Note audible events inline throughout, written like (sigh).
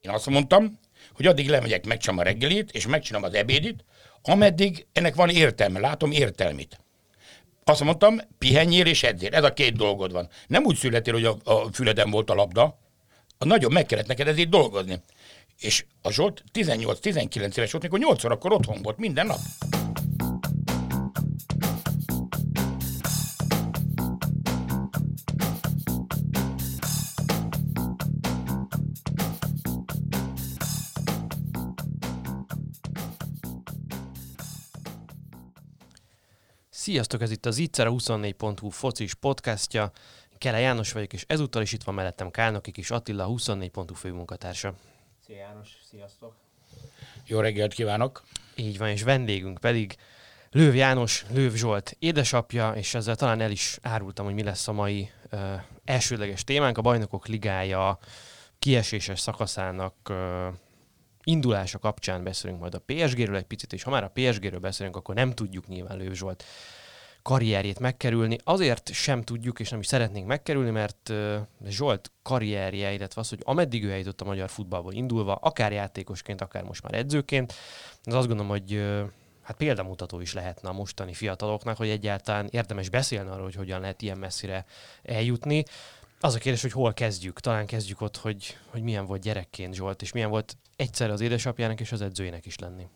Én azt mondtam, hogy addig lemegyek, megcsinálom a reggelit, és megcsinálom az ebédit, ameddig ennek van értelme, látom értelmét. Azt mondtam, pihenjél és edzél. Ez a két dolgod van. Nem úgy születél, hogy a, a füleden volt a labda. A nagyon meg kellett neked ezért dolgozni. És a Zsolt 18-19 éves volt, mikor 8 akkor otthon volt minden nap. Sziasztok, ez itt az Itzer a 24.hu focis podcastja. Kele János vagyok, és ezúttal is itt van mellettem Kálnoki kis Attila, 24.hu főmunkatársa. Szia János, sziasztok! Jó reggelt kívánok! Így van, és vendégünk pedig Lőv János, Lőv Zsolt édesapja, és ezzel talán el is árultam, hogy mi lesz a mai uh, elsődleges témánk, a Bajnokok Ligája kieséses szakaszának uh, indulása kapcsán beszélünk majd a PSG-ről egy picit, és ha már a PSG-ről beszélünk, akkor nem tudjuk nyilván Lőv Zsolt karrierjét megkerülni. Azért sem tudjuk, és nem is szeretnénk megkerülni, mert Zsolt karrierje, illetve az, hogy ameddig ő eljutott a magyar futballból indulva, akár játékosként, akár most már edzőként, az azt gondolom, hogy hát példamutató is lehetne a mostani fiataloknak, hogy egyáltalán érdemes beszélni arról, hogy hogyan lehet ilyen messzire eljutni. Az a kérdés, hogy hol kezdjük. Talán kezdjük ott, hogy, hogy milyen volt gyerekként Zsolt, és milyen volt egyszer az édesapjának és az edzőjének is lenni.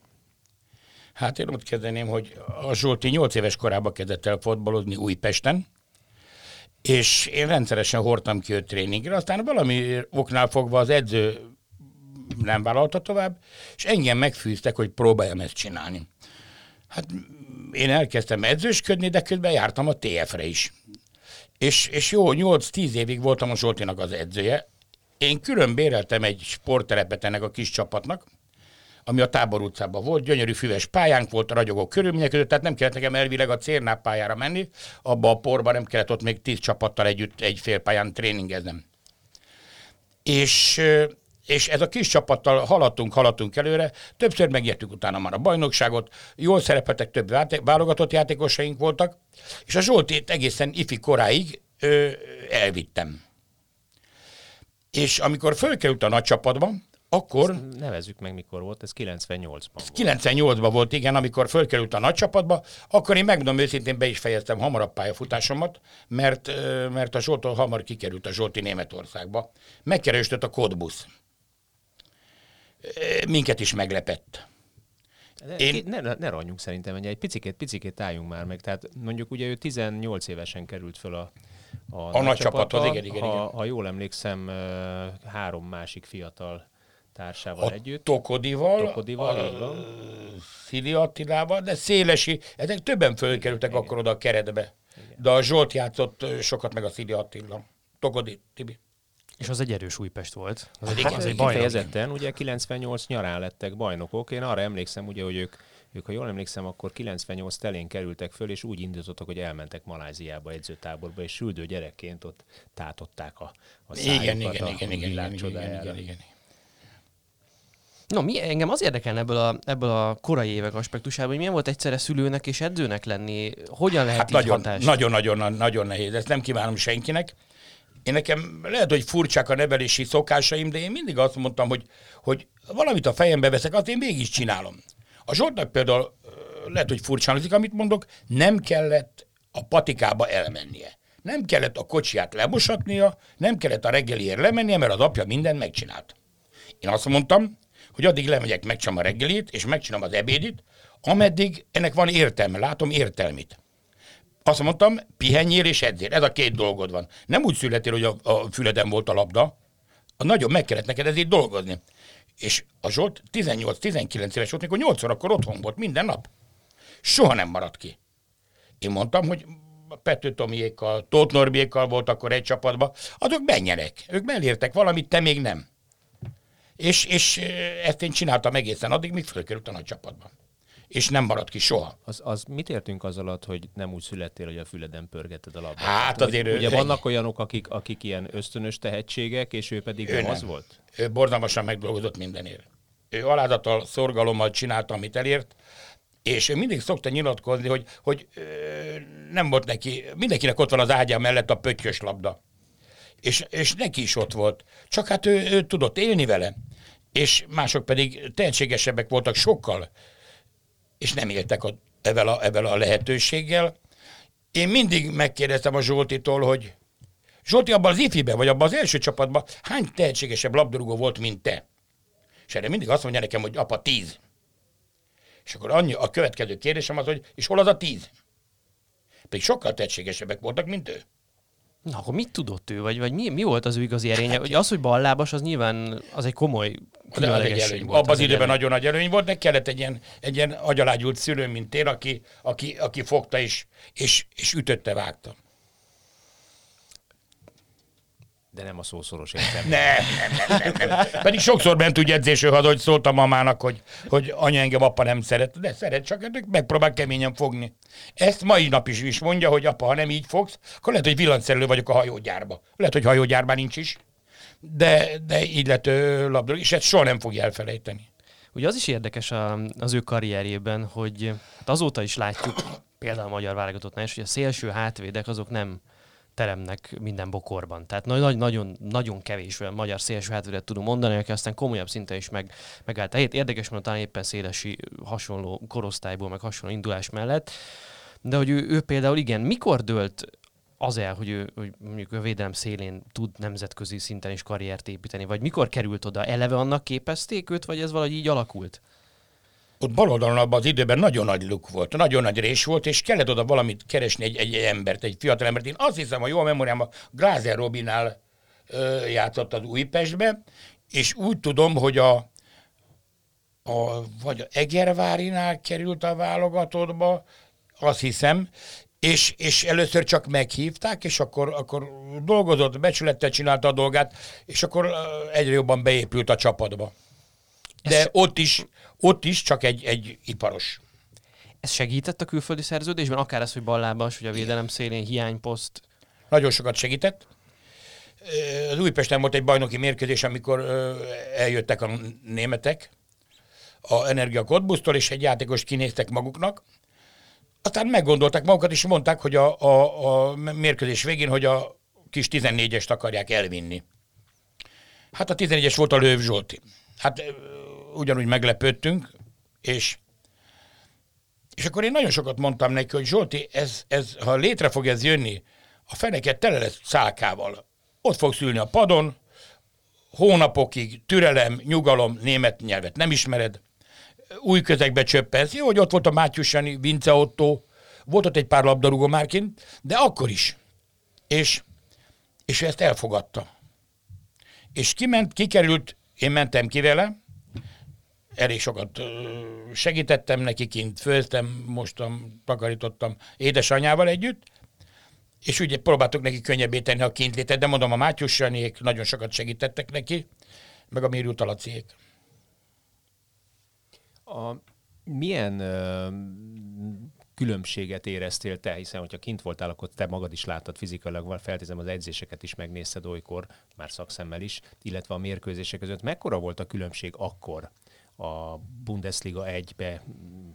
Hát én ott kezdeném, hogy a Zsolti 8 éves korában kezdett el fotbalozni Újpesten, és én rendszeresen hordtam ki őt tréningre, aztán valami oknál fogva az edző nem vállalta tovább, és engem megfűztek, hogy próbáljam ezt csinálni. Hát én elkezdtem edzősködni, de közben jártam a TF-re is. És, és jó, 8-10 évig voltam a Zsoltinak az edzője. Én külön béreltem egy sportterepet ennek a kis csapatnak, ami a Tábor utcában volt, gyönyörű füves pályánk volt, a ragyogó körülmények között, tehát nem kellett nekem elvileg a Cérnáp pályára menni, abba a porba nem kellett ott még tíz csapattal együtt egy fél pályán tréningeznem. És és ez a kis csapattal haladtunk, haladtunk előre, többször megértük utána már a bajnokságot, jól szerepeltek, több válogatott játékosaink voltak, és a Zsoltét egészen ifi koráig ö, elvittem. És amikor fölkerült a nagy csapatba, akkor... Ezt nevezzük meg, mikor volt, ez 98-ban volt. 98-ban volt, igen, amikor fölkerült a nagy csapatba, akkor én megmondom őszintén, be is fejeztem hamarabb pályafutásomat, mert, mert a Zsoltól hamar kikerült a Zsolti Németországba. Megkeresett a Kodbusz. Minket is meglepett. Én... Ne, ne, ne szerintem, egy picikét, picikét álljunk már meg. Tehát mondjuk ugye ő 18 évesen került föl a, a, a nagy csapathoz, igen, igen, ha, igen. Ha jól emlékszem, három másik fiatal társával a együtt. Tokodival, Tokodival a, Szili Attilával, de Szélesi, ezek többen fölkerültek Igen. akkor oda a keretbe. Igen. De a Zsolt játszott sokat meg a Szili Attila. Tokodi, Tibi. És az egy erős Újpest volt. Az egy, az egy kifejezetten, ugye 98 nyarán lettek bajnokok. Én arra emlékszem, ugye, hogy ők ők, ha jól emlékszem, akkor 98 telén kerültek föl, és úgy indítottak, hogy elmentek Maláziába edzőtáborba, és süldő gyerekként ott tátották a, a igen, igen, a, igen, a igen, igen, igen, igen, igen, igen. No, mi, engem az érdekel ebből a, ebből a korai évek aspektusában, hogy milyen volt egyszerre szülőnek és edzőnek lenni, hogyan lehet hát nagyon, hatást? Nagyon, nagyon, nagyon nehéz, ezt nem kívánom senkinek. Én nekem lehet, hogy furcsák a nevelési szokásaim, de én mindig azt mondtam, hogy, hogy valamit a fejembe veszek, azt én végig is csinálom. A Zsoltnak például lehet, hogy furcsán amit mondok, nem kellett a patikába elmennie. Nem kellett a kocsiját lemosatnia, nem kellett a reggeliért lemennie, mert az apja mindent megcsinált. Én azt mondtam, hogy addig lemegyek, megcsinálom a reggelit, és megcsinálom az ebédit, ameddig ennek van értelme, látom értelmét. Azt mondtam, pihenjél és edzél. Ez a két dolgod van. Nem úgy születél, hogy a, a füleden volt a labda, a nagyon meg kellett neked ezért dolgozni. És a Zsolt 18-19 éves volt, mikor 8 órakor otthon volt minden nap. Soha nem maradt ki. Én mondtam, hogy Pető Tomiékkal, Tóth Norbiékkal volt akkor egy csapatban, azok menjenek. Ők mellértek valamit, te még nem. És, és ezt én csináltam egészen addig, míg fölkerült a nagy csapatban. És nem maradt ki soha. Az, az mit értünk az alatt, hogy nem úgy születtél, hogy a füleden pörgeted a labdát? Hát azért Ugye ő, vannak olyanok, akik, akik ilyen ösztönös tehetségek, és ő pedig ő nem az volt? Ő borzalmasan megdolgozott mindenért. Ő alázattal, szorgalommal csinálta, amit elért, és ő mindig szokta nyilatkozni, hogy, hogy ö, nem volt neki, mindenkinek ott van az ágyá mellett a pöttyös labda és, és neki is ott volt. Csak hát ő, ő tudott élni vele. és mások pedig tehetségesebbek voltak sokkal, és nem éltek a, evel, a, evel a lehetőséggel. Én mindig megkérdeztem a Zsoltitól, hogy Zsolti, abban az ifiben, vagy abban az első csapatban hány tehetségesebb labdarúgó volt, mint te? És erre mindig azt mondja nekem, hogy apa, tíz. És akkor annyi, a következő kérdésem az, hogy és hol az a tíz? Pedig sokkal tehetségesebbek voltak, mint ő. Na, akkor mit tudott ő, vagy, vagy mi, mi volt az ő igazi erénye? Hogy az, hogy ballábas, az nyilván az egy komoly az különlegesség volt. Abban az egy időben előny. nagyon nagy előny volt, de kellett egy ilyen, egy ilyen agyalágyult szülő, mint én, aki, aki, aki fogta és, és, és ütötte, vágta. De nem a szószoros értelme. Nem, nem, nem, nem, nem. Pedig sokszor ment úgy edzésről haza, hogy szólt a mamának, hogy, hogy anya engem apa nem szeret. De szeret, csak megpróbál keményen fogni. Ezt mai nap is, is mondja, hogy apa, ha nem így fogsz, akkor lehet, hogy villanyszerelő vagyok a hajógyárba. Lehet, hogy hajógyárban nincs is. De, de így lett labdarúgó, és ezt soha nem fogja elfelejteni. Ugye az is érdekes a, az ő karrierjében, hogy hát azóta is látjuk, például a magyar válogatottnál is, hogy a szélső hátvédek azok nem teremnek minden bokorban. Tehát nagy, nagyon, nagyon kevés olyan magyar szélső hátvédet tudunk mondani, aki aztán komolyabb szinten is meg, megállt a helyét. Érdekes, mert talán éppen szélesi hasonló korosztályból, meg hasonló indulás mellett. De hogy ő, ő például igen, mikor dőlt az el, hogy ő hogy mondjuk a védelem szélén tud nemzetközi szinten is karriert építeni, vagy mikor került oda? Eleve annak képezték őt, vagy ez valahogy így alakult? Ott bal oldalon abban az időben nagyon nagy luk volt, nagyon nagy rés volt, és kellett oda valamit keresni egy, egy embert, egy fiatal embert. Én azt hiszem, hogy jó a memóriám, a Glázer Robinál ö, játszott az Újpestbe, és úgy tudom, hogy a, a vagy a Egervárinál került a válogatottba, azt hiszem, és, és először csak meghívták, és akkor, akkor dolgozott, becsülettel csinálta a dolgát, és akkor egyre jobban beépült a csapatba. De Ez- ott is, ott is csak egy, egy iparos. Ez segített a külföldi szerződésben, akár az, hogy ballábas, vagy a védelem szélén hiányposzt. Nagyon sokat segített. Az Újpesten volt egy bajnoki mérkőzés, amikor eljöttek a németek a Energia Cottbusztól, és egy játékos kinéztek maguknak. Aztán meggondolták magukat, és mondták, hogy a, a, a mérkőzés végén, hogy a kis 14-est akarják elvinni. Hát a 14-es volt a Lőv Zsolti. Hát ugyanúgy meglepődtünk, és és akkor én nagyon sokat mondtam neki, hogy Zsolti, ez, ez, ha létre fog ez jönni, a feneket tele lesz szálkával. Ott fogsz ülni a padon, hónapokig, türelem, nyugalom, német nyelvet nem ismered, új közegbe csöppensz. Jó, hogy ott volt a Mátyus Jani, Vince Otto, volt ott egy pár labdarúgó már de akkor is. És, és ezt elfogadta. És kiment, kikerült, én mentem ki vele, elég sokat segítettem neki kint, főztem, mostam, takarítottam édesanyával együtt, és ugye próbáltuk neki könnyebbé tenni a kintlétet, de mondom, a Mátyus Janiék nagyon sokat segítettek neki, meg a Mérő Talaciék. A, milyen ö, különbséget éreztél te, hiszen hogyha kint voltál, akkor te magad is láttad fizikailag, feltézem az edzéseket is megnézted olykor, már szakszemmel is, illetve a mérkőzések között. Mekkora volt a különbség akkor a Bundesliga 1-be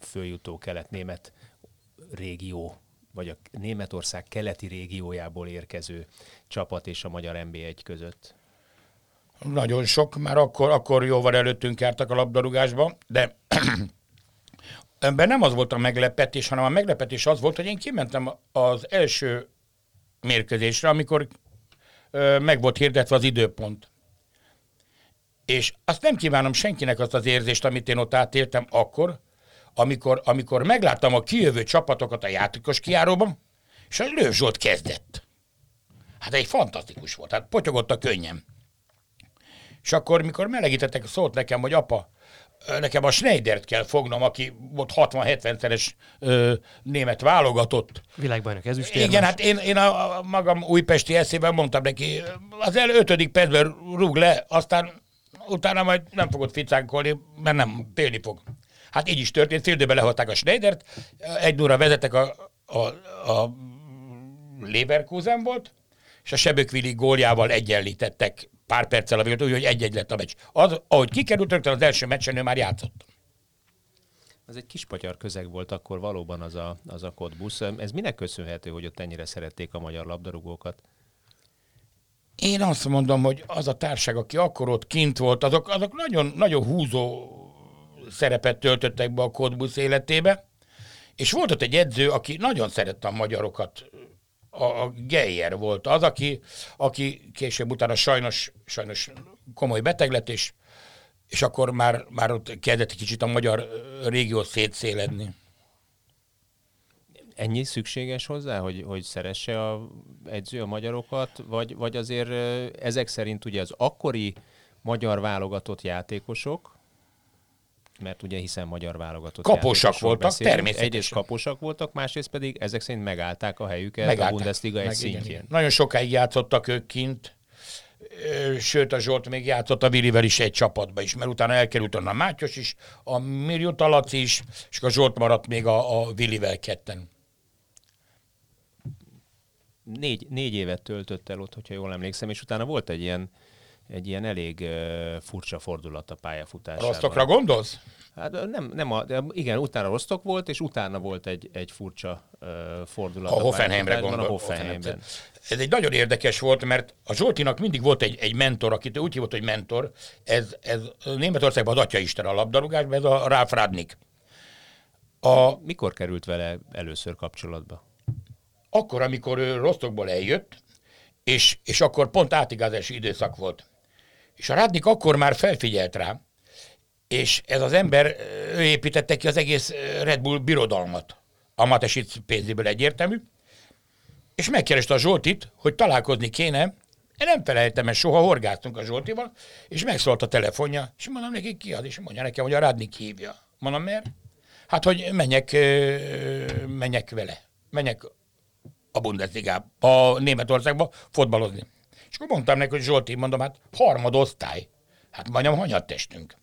följutó kelet-német régió, vagy a Németország keleti régiójából érkező csapat és a magyar NB1 között? Nagyon sok, már akkor, akkor jóval előttünk jártak a labdarúgásba, de (clears throat) ebben nem az volt a meglepetés, hanem a meglepetés az volt, hogy én kimentem az első mérkőzésre, amikor ö, meg volt hirdetve az időpont. És azt nem kívánom senkinek azt az érzést, amit én ott átéltem akkor, amikor, amikor megláttam a kijövő csapatokat a játékos kiáróban, és a Lőv Zsolt kezdett. Hát egy fantasztikus volt, hát potyogott a könnyem. És akkor, mikor melegítettek, szólt nekem, hogy apa, nekem a Schneidert kell fognom, aki volt 60-70-szeres ö, német válogatott. Világbajnok ezüstérmes. Igen, hát én, én a, a magam újpesti eszében mondtam neki, az el ötödik percben rúg le, aztán utána majd nem fogod ficánkolni, mert nem télni fog. Hát így is történt, fél időben lehozták a Schneidert, egy nóra vezetek a, a, a Leverkusen volt, és a Sebökvili góljával egyenlítettek pár perccel a végül, úgyhogy egy-egy lett a meccs. Az, ahogy kikerült, rögtön az első meccsen ő már játszott. Ez egy kispatyar közeg volt akkor valóban az a, az a kodbusz. Ez minek köszönhető, hogy ott ennyire szerették a magyar labdarúgókat? Én azt mondom, hogy az a társág, aki akkor ott kint volt, azok, azok nagyon, nagyon húzó szerepet töltöttek be a Kodbusz életébe, és volt ott egy edző, aki nagyon szerette a magyarokat, a, a Geyer volt az, aki, aki később utána sajnos, sajnos komoly beteg lett, és, és akkor már, már ott kezdett kicsit a magyar régió szétszéledni. Ennyi szükséges hozzá, hogy, hogy szeresse a edző a magyarokat, vagy, vagy azért ezek szerint ugye az akkori magyar válogatott játékosok, mert ugye hiszen magyar válogatott Kaposak voltak, beszélünk. természetesen. Egyrészt kaposak voltak, másrészt pedig ezek szerint megállták a helyüket megállták. a Bundesliga egy szintjén. Igen. Nagyon sokáig játszottak ők kint, sőt a Zsolt még játszott a Vilivel is egy csapatba is, mert utána elkerült a Mátyos is, a Mirjó Talac is, és a Zsolt maradt még a, a Vilivel ketten. Négy, négy évet töltött el ott, hogyha jól emlékszem, és utána volt egy ilyen egy ilyen elég uh, furcsa fordulat a pályafutásában. Rostokra gondolsz? Hát nem, nem a, igen, utána Rostok volt, és utána volt egy, egy furcsa uh, fordulat. A, Hoffenheimre gondol. A Hoffenheimben. Ez egy nagyon érdekes volt, mert a Zsoltinak mindig volt egy, egy mentor, akit úgy hívott, hogy mentor. Ez, ez Németországban az Atya Isten a labdarúgásban, ez a Ralf Radnik. A... Mikor került vele először kapcsolatba? Akkor, amikor ő Rostokból eljött, és, és akkor pont átigázási időszak volt. És a Radnik akkor már felfigyelt rá, és ez az ember, ő építette ki az egész Red Bull birodalmat. A Matesic pénzéből egyértelmű. És megkereste a Zsoltit, hogy találkozni kéne. Én nem felejtem, mert soha horgáztunk a Zsoltival, és megszólt a telefonja, és mondom neki, ki az, és mondja nekem, hogy a Radnik hívja. Mondom, miért? Hát, hogy menjek, menjek vele. Menjek a Bundesliga, a Németországba fotbalozni. És akkor mondtam neki, hogy Zsolti, mondom, hát harmadosztály. Hát majdnem hanyat testünk.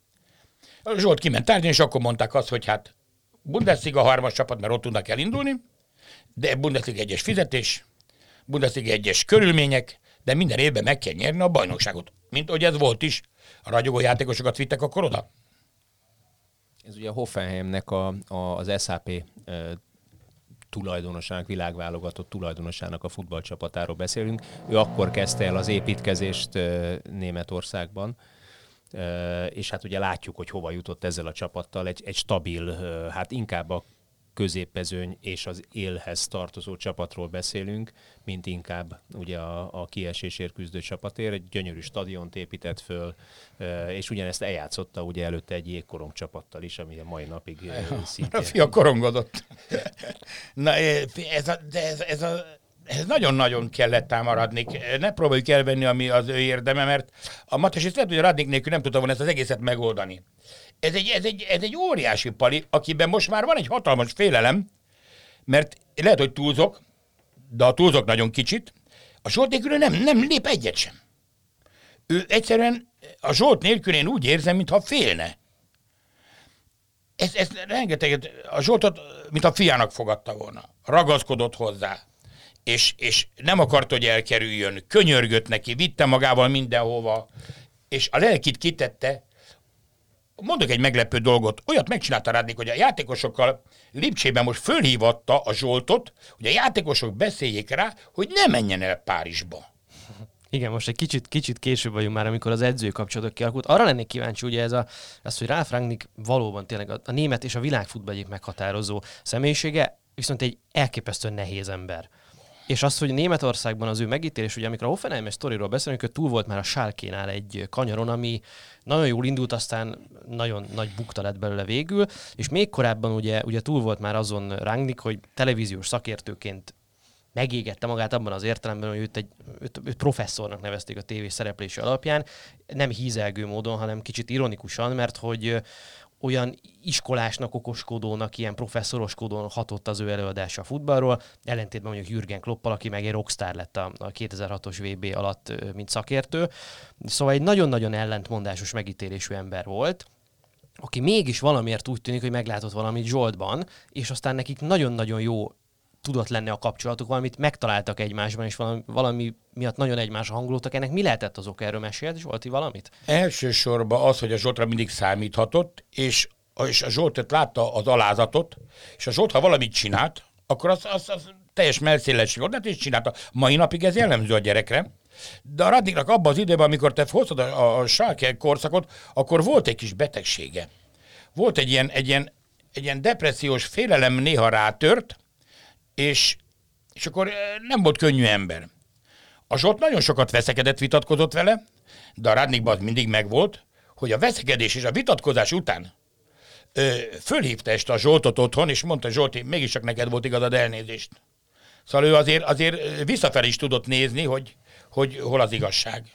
Zsolt kiment tárgyalni, és akkor mondták azt, hogy hát Bundesliga harmas csapat, mert ott tudnak elindulni, de Bundesliga egyes fizetés, Bundesliga egyes körülmények, de minden évben meg kell nyerni a bajnokságot. Mint hogy ez volt is. A ragyogó játékosokat vittek akkor oda. Ez ugye a Hoffenheimnek a, a, az SAP tulajdonosának, világválogatott tulajdonosának a futballcsapatáról beszélünk. Ő akkor kezdte el az építkezést Németországban, és hát ugye látjuk, hogy hova jutott ezzel a csapattal, egy, egy stabil, hát inkább a középezőny és az élhez tartozó csapatról beszélünk, mint inkább ugye a, a kiesésért küzdő csapatért. Egy gyönyörű stadiont épített föl, és ugyanezt eljátszotta ugye előtte egy jégkorong csapattal is, ami a mai napig szintén... A fia korongodott. (laughs) Na, ez a, de ez, ez a ez nagyon-nagyon kellett támaradni. Ne próbáljuk elvenni, ami az ő érdeme, mert a Matas és lehet, hogy Radnik nélkül nem tudta volna ezt az egészet megoldani. Ez egy, ez, egy, ez egy óriási pali, akiben most már van egy hatalmas félelem, mert lehet, hogy túlzok, de a túlzok nagyon kicsit, a Zsolt nélkül nem, nem lép egyet sem. Ő egyszerűen a Zsolt nélkül én úgy érzem, mintha félne. Ez, ez rengeteget, a Zsoltot, mint a fiának fogadta volna. Ragaszkodott hozzá. És, és nem akart, hogy elkerüljön. Könyörgött neki, vitte magával mindenhova. És a lelkit kitette, mondok egy meglepő dolgot, olyat megcsinálta Rádnik, hogy a játékosokkal Lipcsében most fölhívatta a Zsoltot, hogy a játékosok beszéljék rá, hogy ne menjen el Párizsba. Igen, most egy kicsit, kicsit később vagyunk már, amikor az edző kapcsolatok kialakult. Arra lennék kíváncsi, ugye ez a, az, hogy Ralf Rangnick valóban tényleg a, a német és a világfutball egyik meghatározó személyisége, viszont egy elképesztően nehéz ember. És az, hogy Németországban az ő megítélés, ugye amikor a Hoffenheimes sztoriról beszélünk, hogy túl volt már a Sálkénál egy kanyaron, ami nagyon jól indult, aztán nagyon nagy bukta lett belőle végül, és még korábban ugye, ugye túl volt már azon Rangnick, hogy televíziós szakértőként megégette magát abban az értelemben, hogy őt egy őt, őt professzornak nevezték a tévés szereplése alapján, nem hízelgő módon, hanem kicsit ironikusan, mert hogy olyan iskolásnak, okoskodónak, ilyen professzoroskodónak hatott az ő előadása a futballról, ellentétben mondjuk Jürgen Kloppal, aki meg egy rockstar lett a 2006-os VB alatt, mint szakértő. Szóval egy nagyon-nagyon ellentmondásos megítélésű ember volt, aki mégis valamiért úgy tűnik, hogy meglátott valamit Zsoltban, és aztán nekik nagyon-nagyon jó tudott lenni a kapcsolatuk, valamit megtaláltak egymásban, és valami, valami miatt nagyon egymásra hangolódtak. Ennek mi lehetett az oka? Erről mesélt Zsolti valamit? Elsősorban az, hogy a Zsoltra mindig számíthatott, és, és a Zsolt látta az alázatot, és a Zsolt, ha valamit csinált, akkor az, az, az teljes melszélesség volt, és csinálta. Mai napig ez jellemző a gyerekre, De a Radniknak abban az időben, amikor te hoztad a, a Schalke korszakot, akkor volt egy kis betegsége. Volt egy ilyen, egy ilyen, egy ilyen depressziós félelem néha rátört, és, és akkor nem volt könnyű ember. A Zsolt nagyon sokat veszekedett, vitatkozott vele, de a Radnikban az mindig megvolt, hogy a veszekedés és a vitatkozás után ö, fölhívta este a Zsoltot otthon, és mondta, Zsolti, mégis csak neked volt igazad elnézést. Szóval ő azért, azért visszafelé is tudott nézni, hogy, hogy hol az igazság.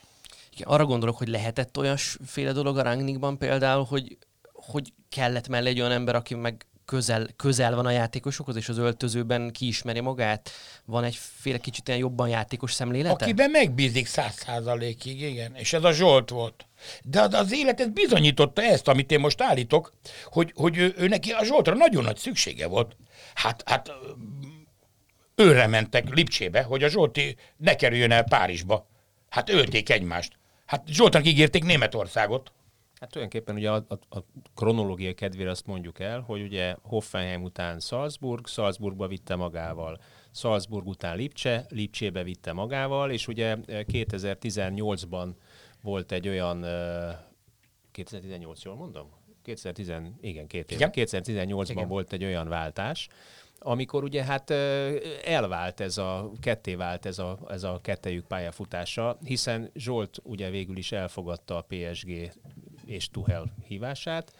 Igen, arra gondolok, hogy lehetett olyasféle dolog a Rangnickban például, hogy, hogy kellett mellé egy olyan ember, aki meg közel, közel van a játékosokhoz, és az öltözőben kiismeri magát? Van egyféle kicsit ilyen jobban játékos szemlélete? Akiben megbízik száz százalékig, igen. És ez a Zsolt volt. De az, élet bizonyította ezt, amit én most állítok, hogy, hogy ő, ő neki a Zsoltra nagyon nagy szüksége volt. Hát, hát őre mentek Lipcsébe, hogy a Zsolti ne kerüljön el Párizsba. Hát ölték egymást. Hát Zsoltnak ígérték Németországot. Hát tulajdonképpen ugye a, a, a kronológia kedvére azt mondjuk el, hogy ugye Hoffenheim után Salzburg, Salzburgba vitte magával, Salzburg után Lipcse, Lipcsébe vitte magával, és ugye 2018-ban volt egy olyan, 2018 jól mondom? 2010, igen, két év. 2018-ban igen. volt egy olyan váltás, amikor ugye hát elvált ez a, ketté vált ez a, ez a kettejük pályafutása, hiszen Zsolt ugye végül is elfogadta a PSG és Tuhel hívását,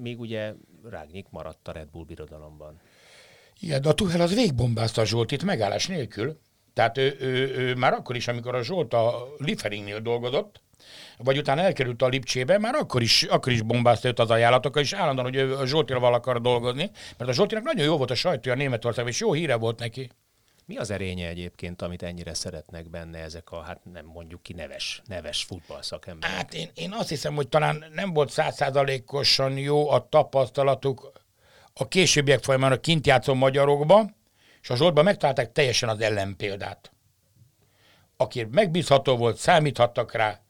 még ugye Rágnyik maradt a Red Bull birodalomban. Igen, de a Tuhel az végbombázta a Zsoltit megállás nélkül. Tehát ő, ő, ő, már akkor is, amikor a Zsolt a Lieferingnél dolgozott, vagy utána elkerült a Lipcsébe, már akkor is, akkor is bombázta őt az ajánlatokkal, és állandóan, hogy ő a Zsoltival akar dolgozni, mert a Zsoltinak nagyon jó volt a sajtója Németországban, és jó híre volt neki. Mi az erénye egyébként, amit ennyire szeretnek benne ezek a, hát nem mondjuk ki neves, neves futballszakemberek? Hát én, én azt hiszem, hogy talán nem volt százszázalékosan jó a tapasztalatuk a későbbiek folyamán a kint játszó magyarokba, és a Zsoltban megtalálták teljesen az ellenpéldát. Aki megbízható volt, számíthattak rá,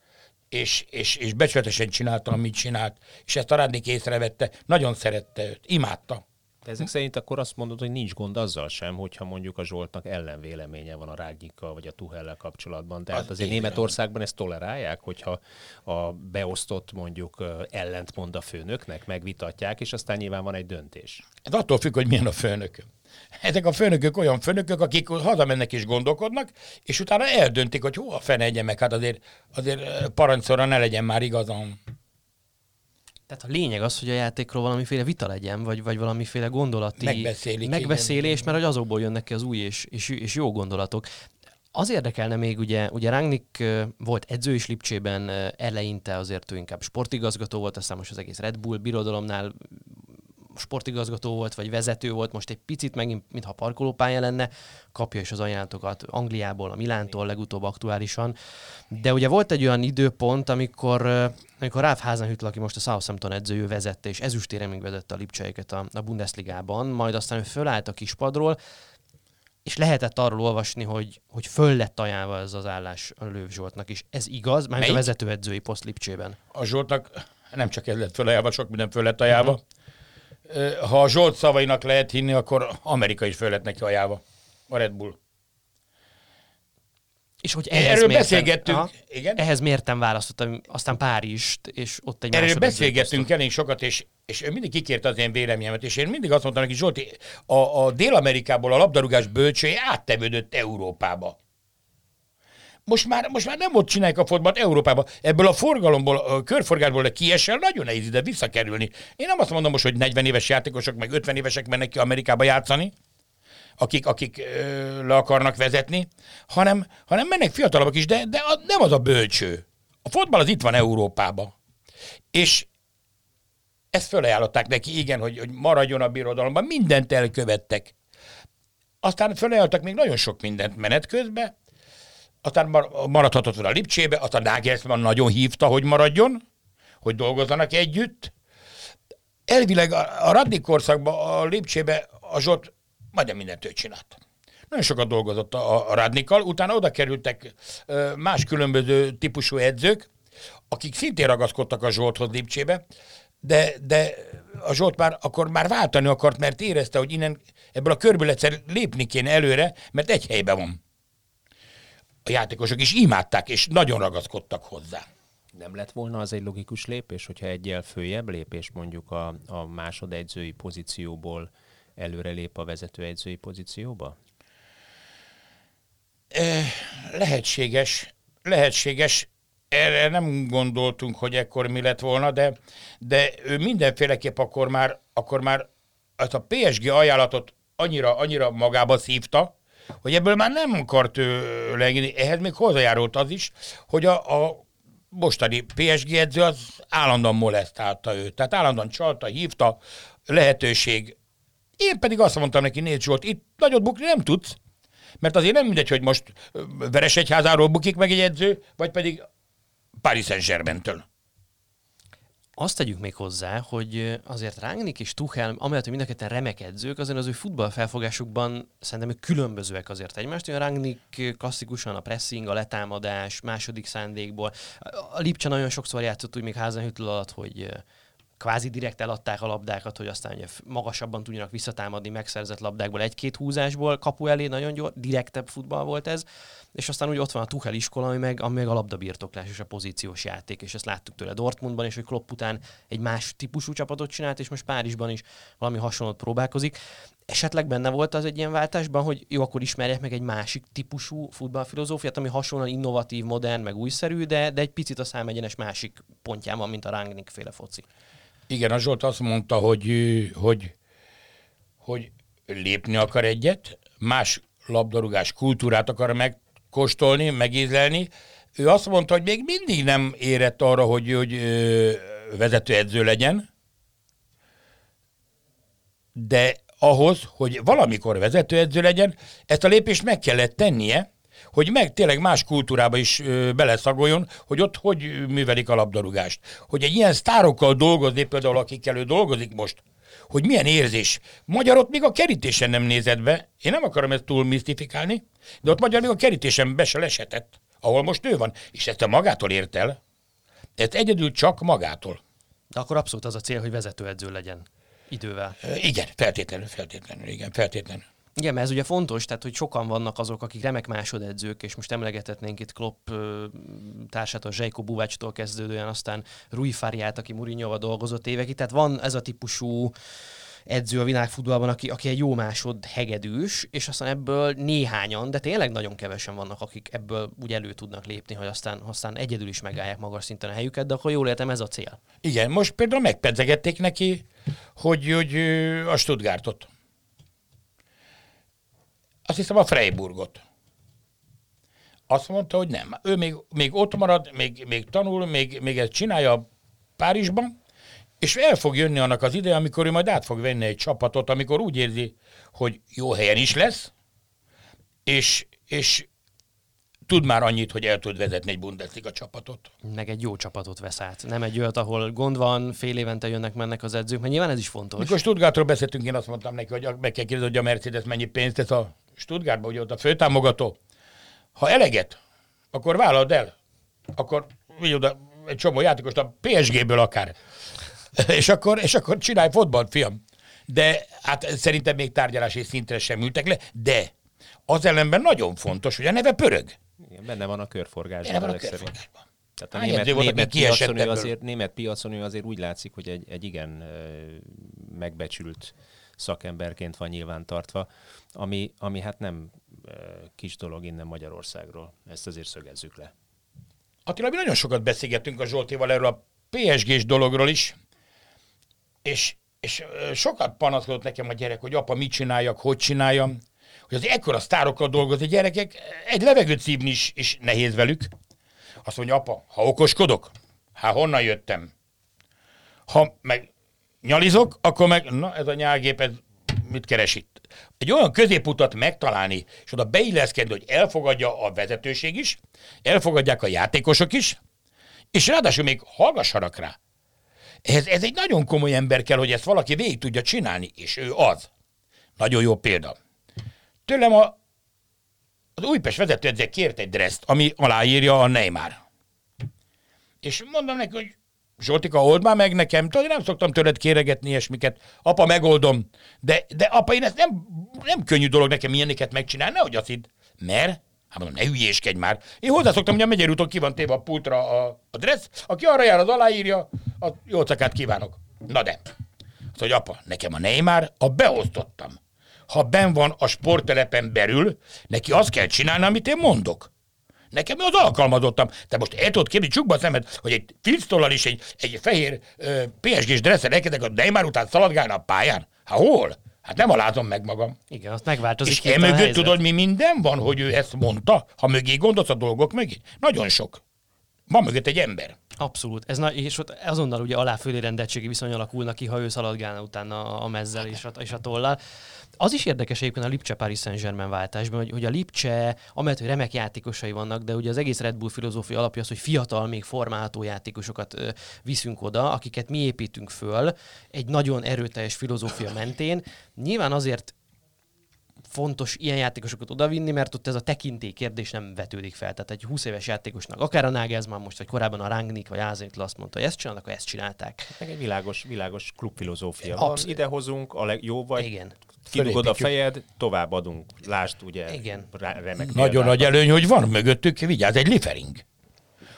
és, és, és becsületesen csinálta, amit csinált, és ezt a Rádnik észrevette, nagyon szerette őt, imádta. De ezek szerint akkor azt mondod, hogy nincs gond azzal sem, hogyha mondjuk a Zsoltnak ellenvéleménye van a Rágyikkal vagy a Tuhellel kapcsolatban. Tehát az azért Németországban ezt tolerálják, hogyha a beosztott mondjuk ellentmond a főnöknek, megvitatják, és aztán nyilván van egy döntés. Ez attól függ, hogy milyen a főnök. Ezek a főnökök olyan főnökök, akik hazamennek és gondolkodnak, és utána eldöntik, hogy hova fene egyen meg, hát azért, azért parancsolra ne legyen már igazam. Tehát a lényeg az, hogy a játékról valamiféle vita legyen, vagy, vagy valamiféle gondolati Megbeszélik, megbeszélés, igen. mert hogy azokból jönnek ki az új és, és, és jó gondolatok. Az érdekelne még, ugye, ugye Rangnick volt edző is Lipcsében, eleinte azért ő inkább sportigazgató volt, aztán most az egész Red Bull birodalomnál sportigazgató volt, vagy vezető volt, most egy picit megint, mintha parkolópálya lenne, kapja is az ajánlatokat Angliából, a Milántól, legutóbb aktuálisan. De ugye volt egy olyan időpont, amikor, amikor Ralf Hasenhüttl, aki most a Southampton edzőjű vezette, és ezüstére még vezette a Lipcseiket a, a Bundesligában, majd aztán ő fölállt a kispadról, és lehetett arról olvasni, hogy, hogy föl lett ajánlva ez az állás a Lőv Zsoltnak is. Ez igaz, mert a vezetőedzői poszt Lipcsében. A Zsoltnak nem csak ez lett fölajánlva, sok minden föl lett ajánlva. Uh-huh ha a Zsolt szavainak lehet hinni, akkor Amerika is föl lett neki ajánlva. A Red Bull. És hogy ehhez Erről mértem, beszélgettünk. Aha, igen? Ehhez mértem választottam, aztán Párizst, és ott egy Erről beszélgettünk elég sokat, és, és ő mindig kikérte az én véleményemet, és én mindig azt mondtam neki, Zsolti, a, a Dél-Amerikából a labdarúgás bölcsője áttevődött Európába. Most már, most már nem ott csinálják a fotbalt Európában. Ebből a forgalomból, a körforgásból kiesel, nagyon nehéz ide visszakerülni. Én nem azt mondom most, hogy 40 éves játékosok, meg 50 évesek mennek ki Amerikába játszani, akik, akik ö, le akarnak vezetni, hanem, hanem mennek fiatalabbak is, de, de a, nem az a bölcső. A fotball az itt van Európában. És ezt fölajánlották neki, igen, hogy, hogy maradjon a birodalomban, mindent elkövettek. Aztán fölajánlottak még nagyon sok mindent menet közben, aztán maradhatott volna a Lipcsébe, aztán Nagelsmann nagyon hívta, hogy maradjon, hogy dolgozzanak együtt. Elvileg a, a Radnik korszakban a Lipcsébe a Zsolt majdnem mindent ő csinált. Nagyon sokat dolgozott a, a Radnikkal, utána oda kerültek más különböző típusú edzők, akik szintén ragaszkodtak a Zsolthoz Lipcsébe, de, de a Zsolt már akkor már váltani akart, mert érezte, hogy innen ebből a körből egyszer lépni kéne előre, mert egy helyben van a játékosok is imádták, és nagyon ragaszkodtak hozzá. Nem lett volna az egy logikus lépés, hogyha egyel följebb lépés mondjuk a, a másodegyzői pozícióból előre lép a vezetőegyzői pozícióba? Lehetséges, lehetséges. Erre nem gondoltunk, hogy ekkor mi lett volna, de, de ő mindenféleképp akkor már, akkor már ezt a PSG ajánlatot annyira, annyira magába szívta, hogy ebből már nem akart ő. Ehhez még hozzájárult az is, hogy a, a mostani PSG edző az állandóan molesztálta őt. Tehát állandóan csalta, hívta, lehetőség. Én pedig azt mondtam neki, nézd Zsolt, itt nagyot bukni nem tudsz, mert azért nem mindegy, hogy most Veresegyházáról bukik meg egy edző, vagy pedig Paris Saint-Germain-től. Azt tegyük még hozzá, hogy azért Rangnick és Tuchel, amellett, hogy mind a remek edzők, azért az ő futballfelfogásukban szerintem ők különbözőek azért egymást. A Rangnick klasszikusan a pressing, a letámadás, második szándékból. A Lipcsa nagyon sokszor játszott úgy még Házenhüttl alatt, hogy kvázi direkt eladták a labdákat, hogy aztán ugye magasabban tudjanak visszatámadni megszerzett labdákból egy-két húzásból. Kapu elé nagyon gyors, direktebb futball volt ez. És aztán úgy ott van a Tuchel iskola, ami meg, ami meg a labdabirtoklás és a pozíciós játék, és ezt láttuk tőle Dortmundban, és hogy Klopp után egy más típusú csapatot csinált, és most Párizsban is valami hasonlót próbálkozik. Esetleg benne volt az egy ilyen váltásban, hogy jó, akkor ismerjek meg egy másik típusú futballfilozófiát, ami hasonlóan innovatív, modern, meg újszerű, de, de egy picit a számegyenes másik pontján van, mint a Rangnick féle foci. Igen, a Zsolt azt mondta, hogy, hogy, hogy lépni akar egyet, más labdarúgás kultúrát akar megkóstolni, megízlelni. Ő azt mondta, hogy még mindig nem érett arra, hogy, hogy vezetőedző legyen, de ahhoz, hogy valamikor vezetőedző legyen, ezt a lépést meg kellett tennie, hogy meg tényleg más kultúrába is ö, beleszagoljon, hogy ott hogy művelik a labdarúgást. Hogy egy ilyen sztárokkal dolgozni, például akikkel ő dolgozik most, hogy milyen érzés. Magyarot még a kerítésen nem nézett be. Én nem akarom ezt túl misztifikálni, de ott magyar még a kerítésen be se lesetett, ahol most ő van. És ezt a magától ért el. Ezt egyedül csak magától. De akkor abszolút az a cél, hogy vezetőedző legyen idővel. Igen, feltétlenül, feltétlenül, igen, feltétlenül. Igen, mert ez ugye fontos, tehát hogy sokan vannak azok, akik remek másodedzők, és most emlegethetnénk itt Klopp társát, a Zsejko Buvácstól kezdődően, aztán Rui Fariát, aki Mourinhoval dolgozott évekig, tehát van ez a típusú edző a világfutballban, aki, aki egy jó másod hegedűs, és aztán ebből néhányan, de tényleg nagyon kevesen vannak, akik ebből úgy elő tudnak lépni, hogy aztán, aztán egyedül is megállják magas szinten a helyüket, de akkor jól értem, ez a cél. Igen, most például megpedzegették neki, hogy, hogy a Stuttgartot azt hiszem a Freiburgot. Azt mondta, hogy nem. Ő még, még ott marad, még, még tanul, még, még ezt csinálja Párizsban, és el fog jönni annak az ideje, amikor ő majd át fog venni egy csapatot, amikor úgy érzi, hogy jó helyen is lesz, és, és tud már annyit, hogy el tud vezetni egy Bundesliga csapatot. Meg egy jó csapatot vesz át. Nem egy olyat, ahol gond van, fél évente jönnek-mennek az edzők, mert nyilván ez is fontos. Mikor Stuttgartról beszéltünk, én azt mondtam neki, hogy meg kell kérdezni, hogy a Mercedes mennyi pénzt tesz a Stuttgartban, hogy ott a főtámogató. Ha eleget, akkor vállald el. Akkor vigy oda egy csomó játékost a PSG-ből akár. (laughs) és, akkor, és akkor csinálj fotbalt, fiam. De hát szerintem még tárgyalási szintre sem ültek le, de az ellenben nagyon fontos, hogy a neve pörög. Igen, benne van a körforgásban. Benne van a körforgásban. Tehát a német, volt, német, piacon ő azért, német piacon ő azért úgy látszik, hogy egy, egy igen megbecsült szakemberként van nyilván tartva, ami, ami hát nem kis dolog innen Magyarországról. Ezt azért szögezzük le. Attila, mi nagyon sokat beszélgettünk a Zsoltival erről a PSG-s dologról is, és, és sokat panaszkodott nekem a gyerek, hogy apa, mit csináljak, hogy csináljam, hogy az ekkora sztárokkal dolgozni gyerekek, egy levegőt szívni is, is nehéz velük. Azt mondja, apa, ha okoskodok, hát honnan jöttem? Ha meg nyalizok, akkor meg, na ez a nyálgép, ez mit keres itt? Egy olyan középutat megtalálni, és oda beilleszkedni, hogy elfogadja a vezetőség is, elfogadják a játékosok is, és ráadásul még hallgassanak rá. Ez, ez egy nagyon komoly ember kell, hogy ezt valaki végig tudja csinálni, és ő az. Nagyon jó példa. Tőlem a, az Újpest vezetőedző kért egy dreszt, ami aláírja a Neymar. És mondom neki, hogy Zsoltika, old már meg nekem. Tudod, nem szoktam tőled kéregetni ilyesmiket. Apa, megoldom. De, de apa, én ezt nem, nem könnyű dolog nekem ilyeneket megcsinálni, nehogy azt hidd. Mert Hát mondom, ne hülyéskedj már. Én hozzászoktam, hogy a megyeri úton ki van téve a pultra a, a dressz, aki arra jár, az aláírja, a jó cakát kívánok. Na de. Azt hogy apa, nekem a Neymar, a beosztottam. Ha ben van a sporttelepen belül, neki azt kell csinálni, amit én mondok. Nekem az alkalmazottam. Te most el tudod kérni csukba a szemed, hogy egy filctollal és egy, egy fehér PSG-s dresszel elkezdek a Neymar után szaladgálni a pályán? Hát hol? Hát nem alázom meg magam. Igen, azt megváltozik. És emögött tudod, mi minden van, hogy ő ezt mondta? Ha mögé gondolsz a dolgok mögé? Nagyon sok. Van mögött egy ember. Abszolút. Ez na, és ott azonnal ugye aláfölé rendeltségi viszony alakulnak ki, ha ő szaladgálna utána a mezzel és a, és a tollal. Az is érdekes egyébként a Lipcse Paris Saint-Germain váltásban, hogy, hogy a Lipcse, amelyet hogy remek játékosai vannak, de ugye az egész Red Bull filozófia alapja az, hogy fiatal, még formálható játékosokat ö, viszünk oda, akiket mi építünk föl egy nagyon erőteljes filozófia mentén. Nyilván azért fontos ilyen játékosokat odavinni, mert ott ez a tekintély kérdés nem vetődik fel. Tehát egy 20 éves játékosnak, akár a Nagelsmann most, vagy korábban a Rangnick, vagy Ázéntl azt mondta, hogy ezt csinálnak, akkor ezt csinálták. Meg egy világos, világos klubfilozófia Absz- van. Idehozunk, a leg, jó vagy, Igen. kidugod a fejed, tovább adunk. Lásd, ugye, Igen. Remek Nagyon nagy előny, hogy van mögöttük, vigyázz, egy Liefering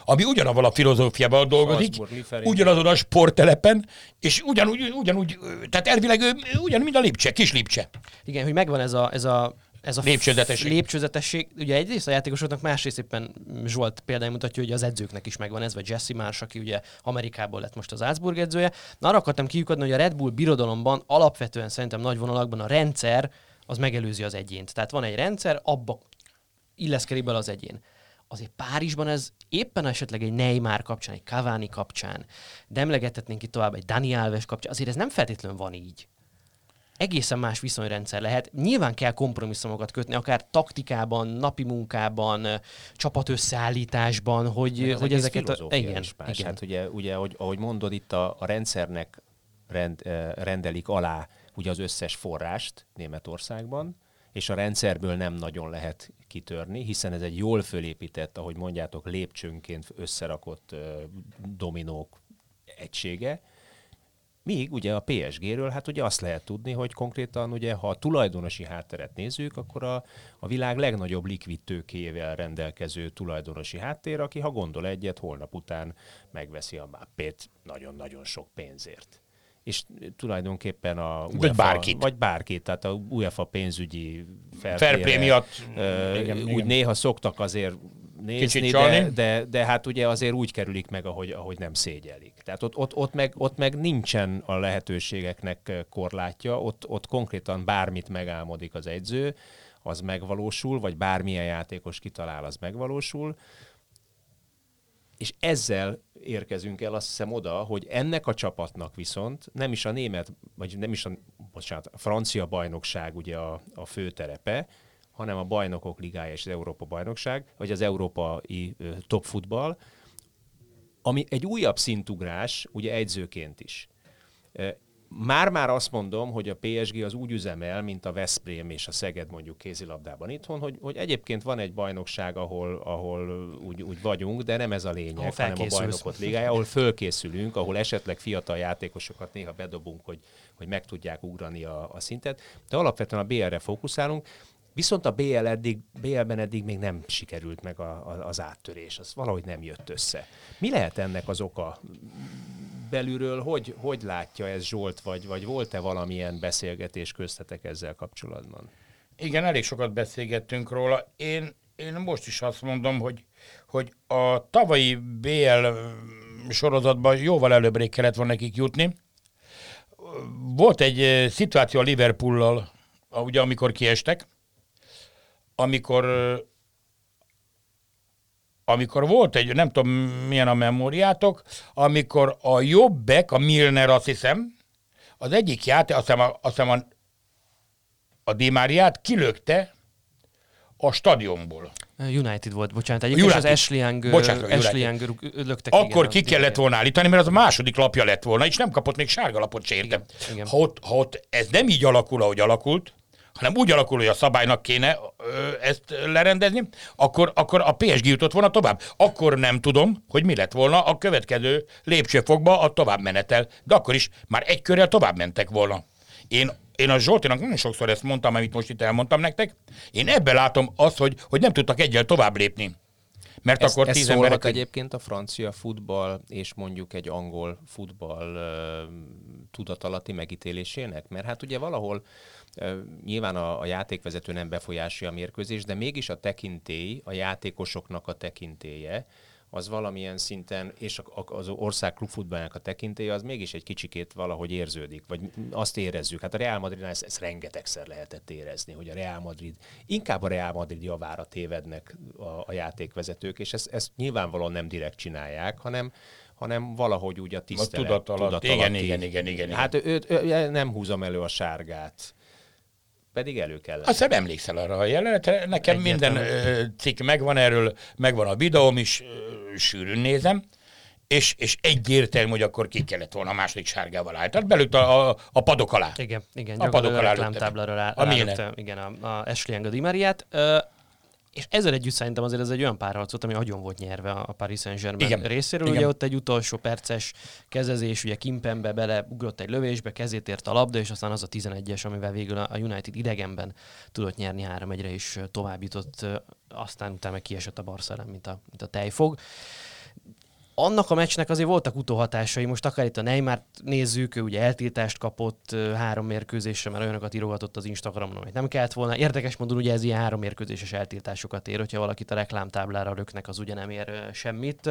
ami ugyanavval a filozófiával dolgozik, Salzburg, ugyanazon a sporttelepen, és ugyanúgy, ugyanúgy, tehát elvileg ő ugyan, mint a Lipcse, kis Lipcse. Igen, hogy megvan ez a, ez a ez a Lépcsőzetesség. lépcsőzetesség. Ugye egyrészt a játékosoknak, másrészt éppen Zsolt példány mutatja, hogy az edzőknek is megvan ez, vagy Jesse Marsh, aki ugye Amerikából lett most az Salzburg edzője. Na arra akartam kiukadni, hogy a Red Bull birodalomban alapvetően szerintem nagy vonalakban a rendszer az megelőzi az egyént. Tehát van egy rendszer, abba illeszkedik bele az egyén. Azért Párizsban ez éppen esetleg egy Neymar kapcsán, egy Cavani kapcsán, de emlegethetnénk itt tovább egy Dani Alves kapcsán, azért ez nem feltétlenül van így egészen más viszonyrendszer lehet. Nyilván kell kompromisszumokat kötni, akár taktikában, napi munkában, csapatösszeállításban, hogy, az hogy ezeket... A... Igen, más. igen. Hát ugye, ugye ahogy, ahogy mondod, itt a, a rendszernek rend, rendelik alá ugye az összes forrást Németországban, és a rendszerből nem nagyon lehet kitörni, hiszen ez egy jól fölépített, ahogy mondjátok, lépcsőnként összerakott dominók egysége, Míg ugye a PSG-ről, hát ugye azt lehet tudni, hogy konkrétan ugye, ha a tulajdonosi hátteret nézzük, akkor a, a világ legnagyobb likvid tőkével rendelkező tulajdonosi háttér, aki ha gondol egyet, holnap után megveszi a mappét nagyon-nagyon sok pénzért. És tulajdonképpen a UEFA, bárkit. vagy bárkit, tehát a UEFA pénzügyi fair miatt. Ö, Igen, úgy igen. néha szoktak azért nézni, de, de, de hát ugye azért úgy kerülik meg, ahogy, ahogy nem szégyelik. Tehát ott, ott, ott, meg, ott meg nincsen a lehetőségeknek eh, korlátja, ott, ott konkrétan bármit megálmodik az edző, az megvalósul, vagy bármilyen játékos kitalál, az megvalósul. És ezzel érkezünk el azt hiszem oda, hogy ennek a csapatnak viszont nem is a német, vagy nem is a, bocsánat, a francia bajnokság ugye a, a főterepe, hanem a bajnokok ligája és az Európa bajnokság, vagy az európai top futball, ami egy újabb szintugrás, ugye edzőként is. Már-már azt mondom, hogy a PSG az úgy üzemel, mint a Veszprém és a Szeged mondjuk kézilabdában itthon, hogy, hogy egyébként van egy bajnokság, ahol, ahol úgy, úgy vagyunk, de nem ez a lényeg, hanem a bajnokot ligája, ahol fölkészülünk, ahol esetleg fiatal játékosokat néha bedobunk, hogy, hogy meg tudják ugrani a, a szintet, de alapvetően a BL-re fókuszálunk, Viszont a BL eddig, BL-ben eddig még nem sikerült meg a, a, az áttörés, az valahogy nem jött össze. Mi lehet ennek az oka? Belülről hogy, hogy látja ez Zsolt, vagy, vagy volt-e valamilyen beszélgetés köztetek ezzel kapcsolatban? Igen, elég sokat beszélgettünk róla. Én, én most is azt mondom, hogy, hogy a tavalyi BL sorozatban jóval előbbrébb kellett volna nekik jutni. Volt egy eh, szituáció a Liverpoollal, ugye amikor kiestek, amikor amikor volt egy, nem tudom milyen a memóriátok, amikor a jobbek, a Milner azt hiszem, az egyik játék, azt hiszem a, azt hiszem a a Di Mariát kilökte a stadionból. United volt, bocsánat. Egyébként United. az Ashley Young, Bocsánat, Ashley. Young löktek. Akkor igen, ki kellett volna állítani, mert az a második lapja lett volna, és nem kapott még sárga lapot se érte. igen. Ha ott, ha ott ez nem így alakul, ahogy alakult, hanem úgy alakul, hogy a szabálynak kéne ö, ezt lerendezni, akkor, akkor a PSG jutott volna tovább. Akkor nem tudom, hogy mi lett volna a következő lépcsőfokba a tovább menetel. De akkor is már egy körrel tovább mentek volna. Én én a Zsoltinak nagyon sokszor ezt mondtam, amit most itt elmondtam nektek, én ebben látom azt, hogy, hogy nem tudtak egyel tovább lépni. Mert ez, akkor ez tíz emberek... egyébként a francia futball és mondjuk egy angol futball uh, tudatalatti megítélésének? Mert hát ugye valahol nyilván a, a játékvezető nem befolyásolja a mérkőzés, de mégis a tekintély, a játékosoknak a tekintélye, az valamilyen szinten, és az ország klubfutballnak a tekintélye, az mégis egy kicsikét valahogy érződik, vagy azt érezzük. Hát a Real Madridnál ezt, ezt rengetegszer lehetett érezni, hogy a Real Madrid, inkább a Real Madrid javára tévednek a, a játékvezetők, és ezt, ezt nyilvánvalóan nem direkt csinálják, hanem hanem valahogy úgy a tisztelet. A tudat alatt. Tudat igen, igen, igen, igen, Hát ő, ő, ő, nem húzom elő a sárgát pedig elő kell. Azt hiszem emlékszel arra a jelenetre. Nekem Egyetlen. minden ö, cikk megvan erről, megvan a videóm is, ö, sűrűn nézem, és, és egyértelmű, hogy akkor ki kellett volna a második sárgával állni. Tehát belőtt a, a, a padok alá. Igen, igen, a padok alá. A reklámtáblára rá, a rá, igen, a, a Ashley Young a Di Mariát. Uh, és ezzel együtt szerintem azért ez egy olyan párharc volt, ami nagyon volt nyerve a Paris Saint-Germain Igen. részéről. Igen. Ugye ott egy utolsó perces kezezés, ugye Kimpembe beleugrott egy lövésbe, kezét ért a labda, és aztán az a 11-es, amivel végül a United idegenben tudott nyerni 3 1 és tovább jutott, aztán utána kiesett a Barcelona, mint a, mint a tejfog annak a meccsnek azért voltak utóhatásai. Most akár itt a Neymar nézzük, ő ugye eltiltást kapott három mérkőzésre, mert olyanokat írogatott az Instagramon, amit nem kellett volna. Érdekes módon ugye ez ilyen három mérkőzéses eltiltásokat ér, hogyha valakit a reklámtáblára röknek, az ugye nem ér semmit.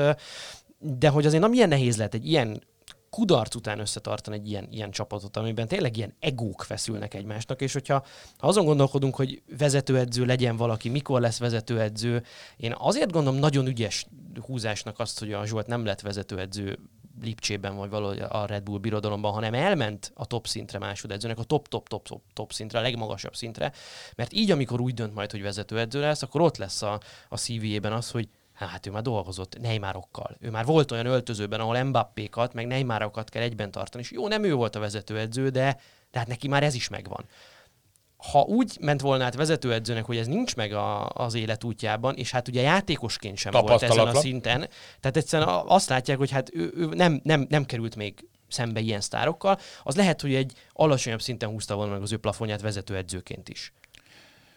De hogy azért nem ilyen nehéz lehet egy ilyen kudarc után összetartani egy ilyen, ilyen csapatot, amiben tényleg ilyen egók feszülnek egymásnak, és hogyha ha azon gondolkodunk, hogy vezetőedző legyen valaki, mikor lesz vezetőedző, én azért gondolom nagyon ügyes húzásnak azt, hogy a Zsolt nem lett vezetőedző Lipcsében, vagy valahogy a Red Bull birodalomban, hanem elment a top szintre másodedzőnek, a top-top-top top szintre, a legmagasabb szintre, mert így, amikor úgy dönt majd, hogy vezetőedző lesz, akkor ott lesz a, a CV-ben az, hogy hát ő már dolgozott Neymarokkal. Ő már volt olyan öltözőben, ahol Mbappékat, meg Neymarokat kell egyben tartani. És jó, nem ő volt a vezetőedző, de, de hát neki már ez is megvan. Ha úgy ment volna át vezetőedzőnek, hogy ez nincs meg a, az élet útjában, és hát ugye játékosként sem volt ezen a szinten, tehát egyszerűen azt látják, hogy hát ő, ő nem, nem, nem került még szembe ilyen sztárokkal, az lehet, hogy egy alacsonyabb szinten húzta volna meg az ő plafonját vezetőedzőként is.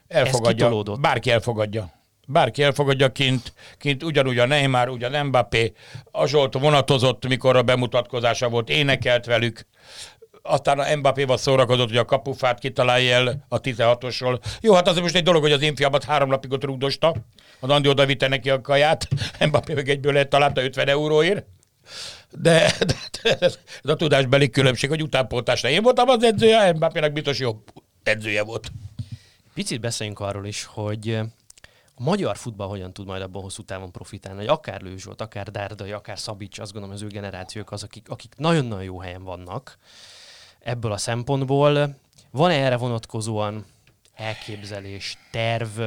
Elfogadja, bárki elfogadja. Bárki elfogadja kint, kint ugyanúgy a Neymar, ugyan Mbappé, a Zsolt vonatozott, mikor a bemutatkozása volt, énekelt velük, aztán a Mbappéval szórakozott, hogy a kapufát kitalálja el a 16-osról. Jó, hát az most egy dolog, hogy az én fiamat három napig ott rúgdosta, az Andi oda vitte neki a kaját, (laughs) Mbappé meg egyből lehet találta 50 euróért. De, de, de ez, ez, a tudásbeli különbség, hogy utánpótásra én voltam az edzője, Mbappének biztos jobb edzője volt. Picit beszéljünk arról is, hogy a magyar futball hogyan tud majd abban hosszú távon profitálni, hogy akár Lőzs volt, akár Dárdai, akár Szabics, azt gondolom az ő generációk az, akik, akik nagyon-nagyon jó helyen vannak ebből a szempontból. Van-e erre vonatkozóan elképzelés, terv,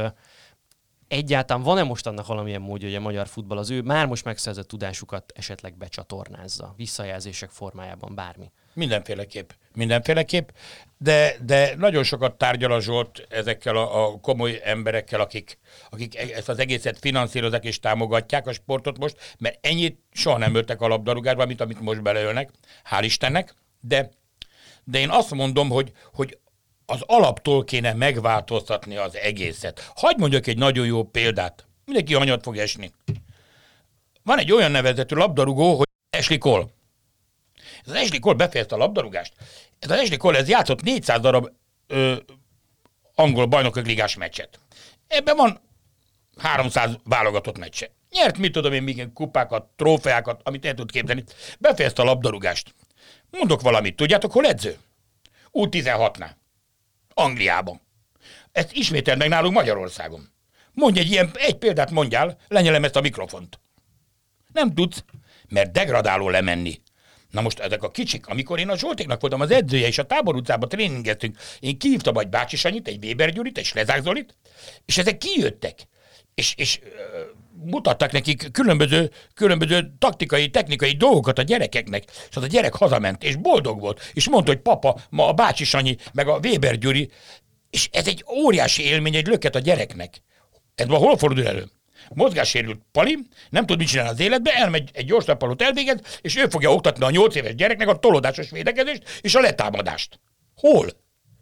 egyáltalán van-e most annak valamilyen módja, hogy a magyar futball az ő már most megszerzett tudásukat esetleg becsatornázza, visszajelzések formájában, bármi? Mindenféleképp. Mindenféleképp, de, de nagyon sokat tárgyal a Zsolt ezekkel a, a komoly emberekkel, akik, akik e, ezt az egészet finanszírozák és támogatják a sportot most, mert ennyit soha nem öltek a labdarúgásba, mint amit most beleölnek, hál' Istennek, de, de én azt mondom, hogy, hogy az alaptól kéne megváltoztatni az egészet. Hagy mondjak egy nagyon jó példát. Mindenki anyat fog esni. Van egy olyan nevezetű labdarúgó, hogy Ashley Cole. Ez az Ashley Cole befejezte a labdarúgást. Ez az Ashley Cole ez játszott 400 darab ö, angol bajnokok ligás meccset. Ebben van 300 válogatott meccse. Nyert, mit tudom én, még kupákat, trófeákat, amit el tud képzelni. Befejezte a labdarúgást. Mondok valamit, tudjátok, hol edző? U16-nál. Angliában. Ezt ismétel meg nálunk Magyarországon. Mondj egy ilyen, egy példát mondjál, lenyelem ezt a mikrofont. Nem tudsz, mert degradáló lemenni. Na most ezek a kicsik, amikor én a Zsoltéknak voltam az edzője, és a tábor utcában tréningeztünk, én kihívtam egy Bácsi Sanyit, egy Weber Gyurit, egy Slezák Zolit, és ezek kijöttek. És, és mutattak nekik különböző, különböző taktikai, technikai dolgokat a gyerekeknek, az a gyerek hazament, és boldog volt, és mondta, hogy papa, ma a Bácsi Sanyi, meg a Weber Gyuri, és ez egy óriási élmény, egy löket a gyereknek. Ez ma hol fordul elő? mozgássérült Pali, nem tud mit csinálni az életbe, elmegy egy gyors nappalót elvégez, és ő fogja oktatni a nyolc éves gyereknek a tolódásos védekezést és a letámadást. Hol?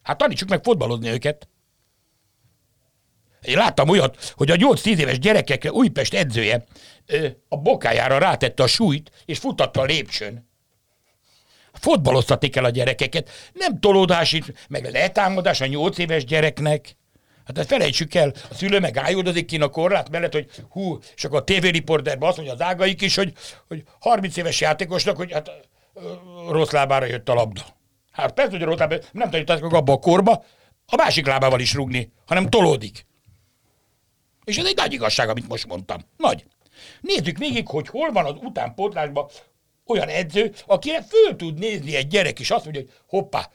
Hát tanítsuk meg fotbalozni őket. Én láttam olyat, hogy a 8-10 éves gyerekekre Újpest edzője a bokájára rátette a súlyt, és futatta a lépcsőn. Fotbaloztatik el a gyerekeket. Nem tolódás, meg letámadás a 8 éves gyereknek. Hát ezt felejtsük el, a szülő meg ájuldozik ki a korlát mellett, hogy hú, és akkor a tévériporterben azt mondja az ágaik is, hogy, hogy 30 éves játékosnak, hogy hát rossz lábára jött a labda. Hát persze, hogy a rossz lábára, nem tanítanak abba a korba, a másik lábával is rugni, hanem tolódik. És ez egy nagy igazság, amit most mondtam. Nagy. Nézzük végig, hogy hol van az utánpótlásban olyan edző, akire föl tud nézni egy gyerek, és azt mondja, hogy hoppá,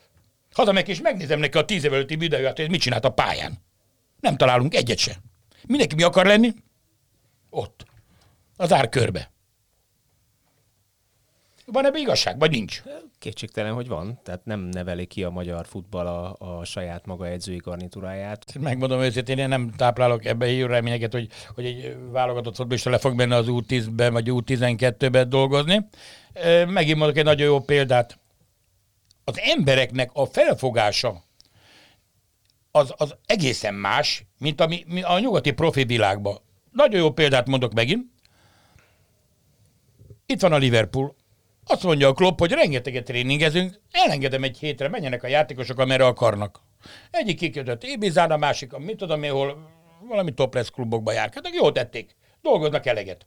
hazamegyek és megnézem neki a tíz év előtti videóját, hogy mit csinált a pályán. Nem találunk egyet se. Mindenki mi akar lenni? Ott. Az árkörbe. Van ebbe igazság, vagy nincs? Kétségtelen, hogy van. Tehát nem neveli ki a magyar futball a, a saját maga edzői garnitúráját. Megmondom őszintén, én nem táplálok ebbe jó reményeket, hogy, hogy egy válogatott fotbalista le fog menni az U10-ben vagy U12-ben dolgozni. Megint mondok egy nagyon jó példát. Az embereknek a felfogása az, az egészen más, mint ami, mi a nyugati profi világban. Nagyon jó példát mondok megint. Itt van a Liverpool. Azt mondja a Klopp, hogy rengeteget tréningezünk, elengedem egy hétre, menjenek a játékosok, amerre akarnak. Egyik kikötött Ibizán, a másik, a mit tudom én, hol valami topless klubokba járkáltak, jól tették, dolgoznak eleget.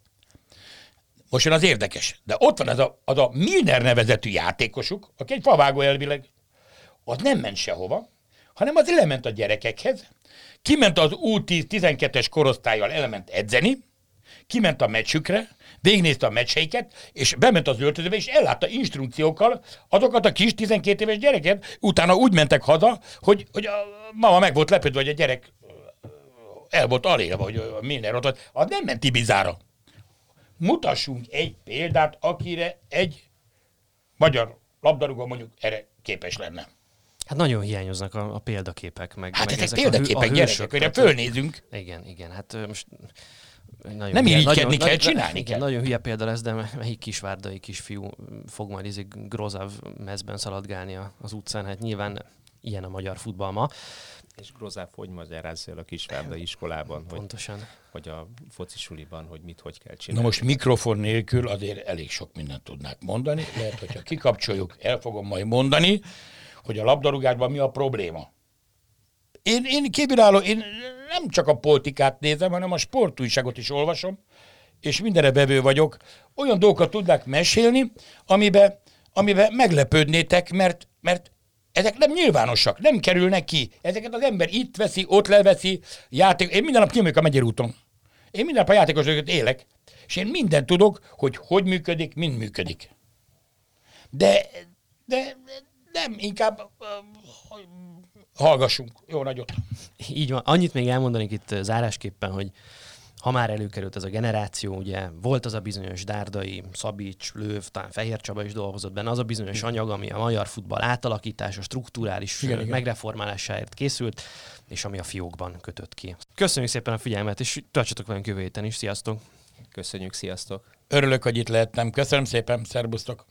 Most jön az érdekes, de ott van az a, az a Milner nevezetű játékosuk, aki egy favágó elvileg, az nem ment sehova, hanem az lement a gyerekekhez, kiment az U10-12-es korosztályjal, elment edzeni, kiment a meccsükre, végignézte a meccseiket, és bement az öltözőbe, és ellátta instrukciókkal azokat a kis 12 éves gyereket, utána úgy mentek haza, hogy, hogy a mama meg volt lepődve, hogy a gyerek el volt alélve, hogy a Milner ott. Az nem ment Ibizára. Mutassunk egy példát, akire egy magyar labdarúgó mondjuk erre képes lenne. Hát nagyon hiányoznak a, a példaképek. Meg, Hát meg ezek ezek a példaképek, a gyerekek, hősök, amire tehát, fölnézünk. Igen, igen, hát most nagyon Nem hülye- irigykedni nagyon, kell, nagyon- csinálni igen, kell. Nagyon hülye példa lesz, de melyik kisvárdai kisfiú fog majd izé Grozav mezben szaladgálni a- az utcán, hát nyilván ilyen a magyar futball ma. És Grozá, hogy magyarázza el a kisvárdai iskolában, hogy, Pontosan. vagy a focisuliban, hogy mit hogy kell Na csinálni. most mikrofon nélkül azért elég sok mindent tudnák mondani. Lehet, hogyha kikapcsoljuk, el fogom majd mondani, hogy a labdarúgásban mi a probléma. Én, én kívülálló, én nem csak a politikát nézem, hanem a sportújságot is olvasom, és mindenre bevő vagyok. Olyan dolgokat tudnák mesélni, amiben, amiben meglepődnétek, mert, mert ezek nem nyilvánosak, nem kerülnek ki. Ezeket az ember itt veszi, ott leveszi, játék. Én minden nap kimegyek a megyerúton. Én minden nap a játékosokat élek, és én mindent tudok, hogy hogy működik, mind működik. De, de nem, inkább hallgassunk. Jó nagyot. Így van. Annyit még elmondanék itt zárásképpen, hogy ha már előkerült ez a generáció, ugye volt az a bizonyos Dárdai, Szabics, Lőv, talán Fehér Csaba is dolgozott benne, az a bizonyos anyag, ami a magyar futball átalakítása, strukturális igen. megreformálásáért készült, és ami a fiókban kötött ki. Köszönjük szépen a figyelmet, és tartsatok velünk jövő héten is. Sziasztok! Köszönjük, sziasztok! Örülök, hogy itt lehettem. Köszönöm szépen, szerbusztok.